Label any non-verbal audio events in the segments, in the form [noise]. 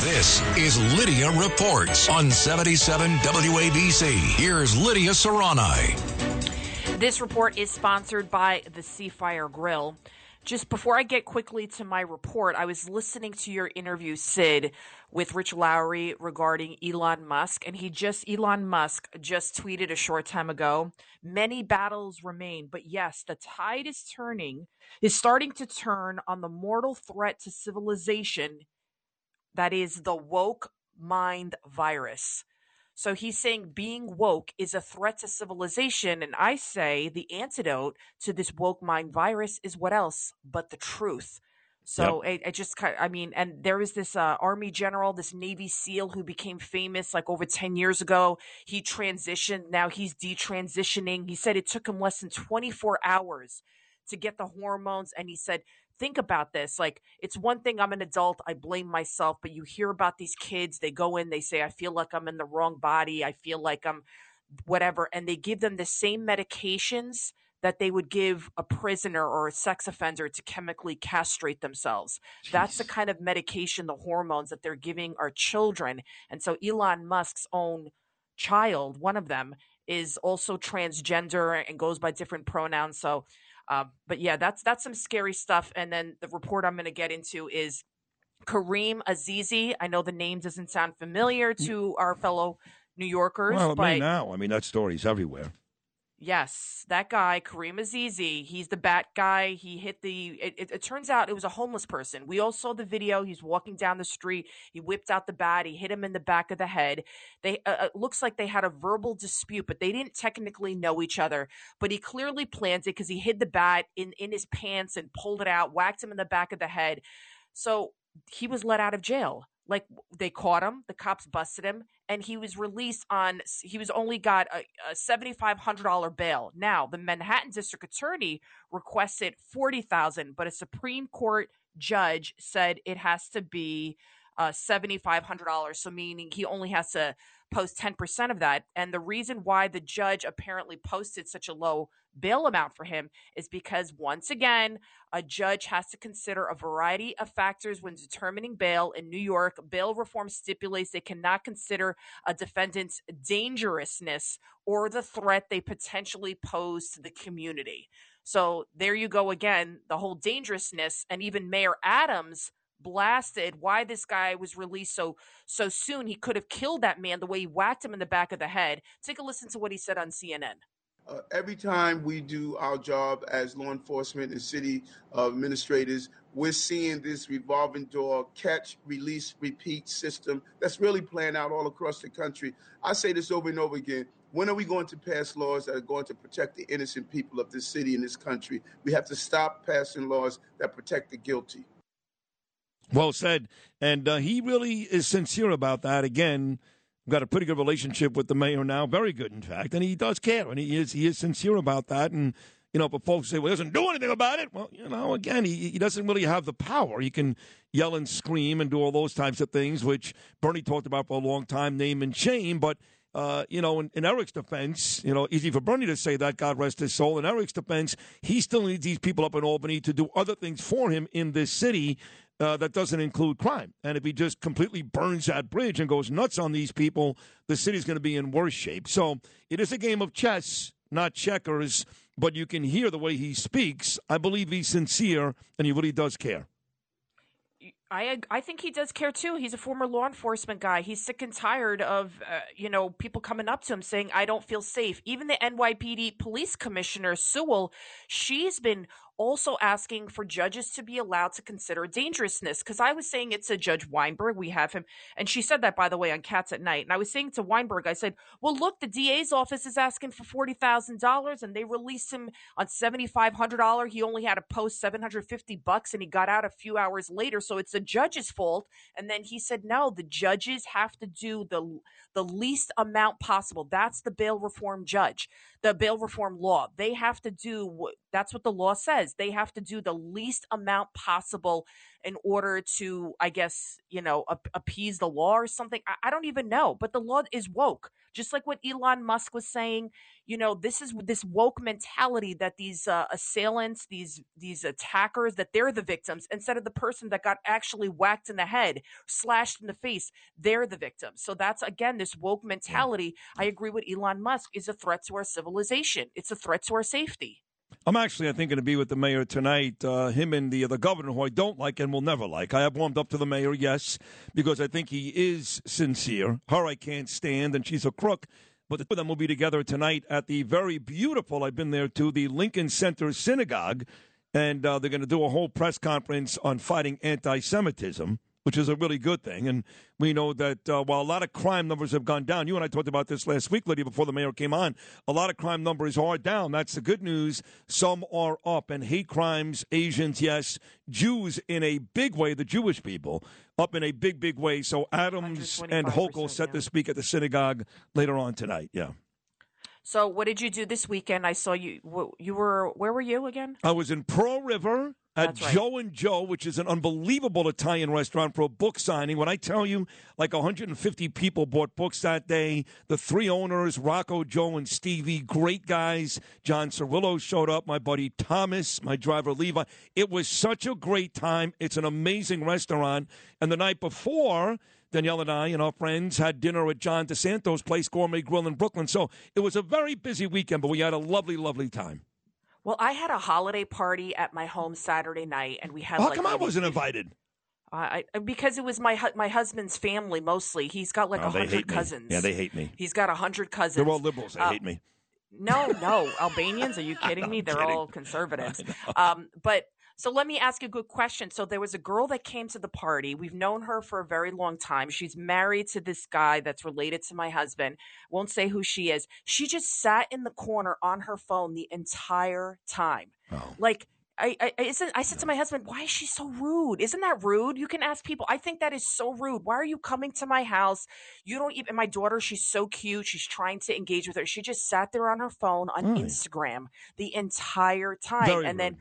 This is Lidia Reports on 77 WABC. Here's Lidia Curanaj. This report is sponsored by the Seafire Grill. Just before I get quickly to my report, I was listening to your interview, Sid, with Rich Lowry regarding Elon Musk, and he just, Elon Musk just tweeted a short time ago many battles remain, but yes, the tide is turning, is starting to turn on the mortal threat to civilization that is the woke mind virus. So he's saying being woke is a threat to civilization. And I say the antidote to this woke mind virus is what else but the truth. So yep. I, I, just, I mean, and there was this uh, Army general, this Navy SEAL who became famous like over 10 years ago. He transitioned. Now he's detransitioning. He said it took him less than 24 hours to get the hormones. And he said think about this. Like, it's one thing I'm an adult, I blame myself, but you hear about these kids, they go in, they say, I feel like I'm in the wrong body, I feel like I'm whatever, and they give them the same medications that they would give a prisoner or a sex offender to chemically castrate themselves. Jeez. That's the kind of medication, the hormones that they're giving our children. And so Elon Musk's own child, one of them, is also transgender and goes by different pronouns. So um, but yeah, that's that's some scary stuff. And then the report I'm going to get into is Kareem Azizi. I know the name doesn't sound familiar to our fellow New Yorkers. Well, it but now. I mean, that story's everywhere. Yes, that guy, Kareem Azizi, he's the bat guy. He hit the. It, it, it, turns out it was a homeless person. We all saw the video. He's walking down the street. He whipped out the bat. He hit him in the back of the head. They uh, it looks like they had a verbal dispute, but they didn't technically know each other. But he clearly planned it because he hid the bat in in his pants and pulled it out, whacked him in the back of the head. So he was let out of jail. Like they caught him the cops busted him and he was released on he was only got a, a $7500 bail. Now the manhattan district attorney requested 40000 but a supreme court judge said it has to be uh, $7500 so meaning he only has to post 10% of that. And the reason why the judge apparently posted such a low bail amount for him is because, once again, a judge has to consider a variety of factors when determining bail. In New York, bail reform stipulates they cannot consider a defendant's dangerousness or the threat they potentially pose to the community. So there you go again, the whole dangerousness. And even Mayor Adams blasted why this guy was released so so soon. He could have killed that man the way he whacked him in the back of the head. Take a listen to what he said on CNN. Uh, every time we do our job as law enforcement and city uh, administrators, we're seeing this revolving door catch, release, repeat system that's really playing out all across the country. I say this over and over again. When are we going to pass laws that are going to protect the innocent people of this city and this country? We have to stop passing laws that protect the guilty. Well said. And uh, he really is sincere about that. Again, got a pretty good relationship with the mayor now, very good, in fact, and he does care, and he is he is sincere about that. And you know, but folks say, well, he doesn't do anything about it. Well, you know, again, he, he doesn't really have the power. He can yell and scream and do all those types of things, which Bernie talked about for a long time, name and shame. But uh, you know, in, in, Eric's defense, you know, easy for Bernie to say that, God rest his soul. In Eric's defense, he still needs these people up in Albany to do other things for him in this city uh, that doesn't include crime. And if he just completely burns that bridge and goes nuts on these people, the city's going to be in worse shape. So it is a game of chess, not checkers, but you can hear the way he speaks. I believe he's sincere and he really does care. I I think he does care too. He's a former law enforcement guy. He's sick and tired of uh, you know people coming up to him saying I don't feel safe. Even the NYPD police commissioner Sewell, she's been also asking for judges to be allowed to consider dangerousness. Because I was saying it to Judge Weinberg, we have him, and she said that by the way on Cats at Night. And I was saying to Weinberg, I said, "Well, look, the DA's office is asking for forty thousand dollars, and they released him on seventy five hundred dollars. He only had to post seven hundred fifty bucks, and he got out a few hours later. So it's the judge's fault." And then he said, "No, the judges have to do the the least amount possible. That's the bail reform judge, the bail reform law. They have to do that's what the law says. They have to do the least amount possible in order to, I guess, you know, ap- appease the law or something. I, I don't even know. But the law is woke, just like what Elon Musk was saying. You know, this is this woke mentality that these uh, assailants, these these attackers, that they're the victims instead of the person that got actually whacked in the head, slashed in the face. They're the victims. So that's again this woke mentality. I agree with Elon Musk is a threat to our civilization. It's a threat to our safety. I'm actually, I think, going to be with the mayor tonight. Uh, him and the the governor, who I don't like and will never like. I have warmed up to the mayor, yes, because I think he is sincere. Her, I can't stand, and she's a crook. But the two of them will be together tonight at the very beautiful. I've been there to the Lincoln Center Synagogue, and uh, they're going to do a whole press conference on fighting anti-Semitism which is a really good thing. And we know that uh, while a lot of crime numbers have gone down, you and I talked about this last week, Lidia, before the mayor came on. A lot of crime numbers are down. That's the good news. Some are up. And hate crimes, Asians, yes, Jews in a big way, the Jewish people, up in a big, big way. So Adams and Hochul set yeah. to speak at the synagogue later on tonight. Yeah. So, what did you do this weekend? I saw you. You were where were you again? I was in Pearl River at right. Joe and Joe, which is an unbelievable Italian restaurant for a book signing. When I tell you, like 150 people bought books that day. The three owners, Rocco, Joe, and Stevie, great guys. John Cirillo showed up. My buddy Thomas, my driver Levi. It was such a great time. It's an amazing restaurant. And the night before. Danielle and I and our friends had dinner at John DeSanto's place, Gourmet Grill in Brooklyn. So it was a very busy weekend, but we had a lovely, lovely time. Well, I had a holiday party at my home Saturday night, and we had. How like, come I wasn't invited? I, because it was my my husband's family mostly. He's got like a oh, hundred cousins. Yeah, they hate me. He's got a hundred cousins. They're all liberals. They uh, hate me. No, no, Albanians. Are you [laughs] kidding me? They're kidding. all conservatives. [laughs] Um, but so let me ask a good question. So there was a girl that came to the party. We've known her for a very long time. She's married to this guy that's related to my husband. Won't say who she is. She just sat in the corner on her phone the entire time. Oh. Like I, I, I, said to my husband, why is she so rude? Isn't that rude? You can ask people. I think that is so rude. Why are you coming to my house? You don't even, my daughter, she's so cute. She's trying to engage with her. She just sat there on her phone on. Instagram the entire time. Very and rude. then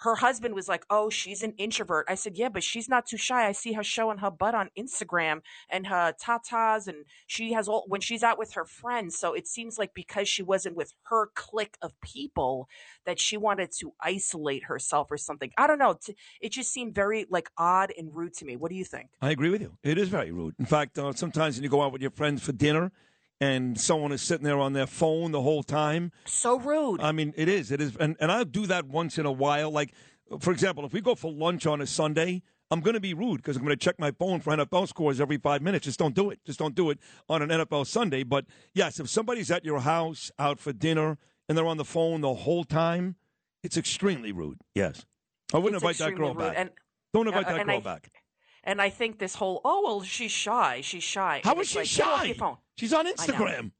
her husband was like, "Oh, she's an introvert." I said, "Yeah, but she's not too shy. I see her showing her butt on Instagram and her tatas, and she has all when she's out with her friends. So it seems like because she wasn't with her clique of people, that she wanted to isolate herself or something. I don't know. It just seemed very like odd and rude to me. What do you think? I agree with you. It is very rude. In fact, uh, sometimes when you go out with your friends for dinner and someone is sitting there on their phone the whole time. So rude. I mean, it is. It is. And, and I'll do that once in a while. Like, for example, if we go for lunch on a Sunday, I'm going to be rude because I'm going to check my phone for NFL scores every five minutes. Just don't do it. Just don't do it on an NFL Sunday. But yes, if somebody's at your house out for dinner and they're on the phone the whole time, it's extremely rude. Yes. I wouldn't it's invite that girl rude. back. And, don't invite that girl I, back. And I think this whole oh well she's shy she's shy. How is she like, shy? She's on Instagram.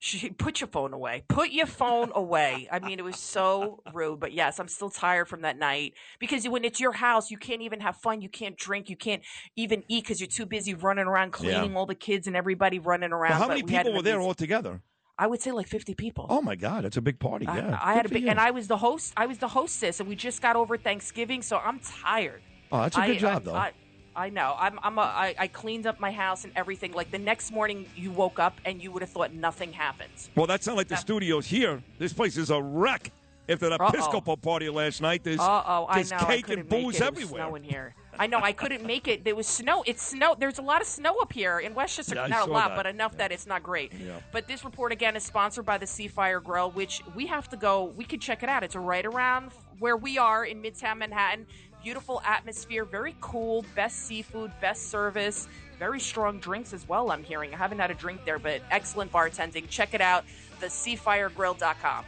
She put your phone away. Put your phone away. I mean, it was so rude. But yes, I'm still tired from that night because when it's your house, you can't even have fun. You can't drink. You can't even eat because you're too busy running around cleaning yeah. all the kids and everybody running around. Well, how many people we were there all together? I would say like 50 people. Oh my God, it's a big party. Yeah, I, had a big, and I was the host. I was the hostess, and we just got over Thanksgiving, so I'm tired. Oh, that's a good I, job, though. I, I know. I'm. I'm. A, I, I cleaned up my house and everything. Like the next morning, you woke up and you would have thought nothing happened. Well, that's not like the studios here. This place is a wreck. After the Episcopal party last night, there's, Uh-oh, there's I know. cake I and booze it. everywhere. It was snowing here. I know. I couldn't make it. There was snow. It's snow. There's a lot of snow up here in Westchester. Yeah, not a lot, that. but enough yeah. that it's not great. Yeah. But this report again is sponsored by the Seafire Grill, which we have to go. We could check it out. It's right around where we are in Midtown Manhattan. Beautiful atmosphere, very cool. Best seafood, best service, very strong drinks as well. I'm hearing. I haven't had a drink there, but excellent bartending. Check it out. TheSeafireGrill.com.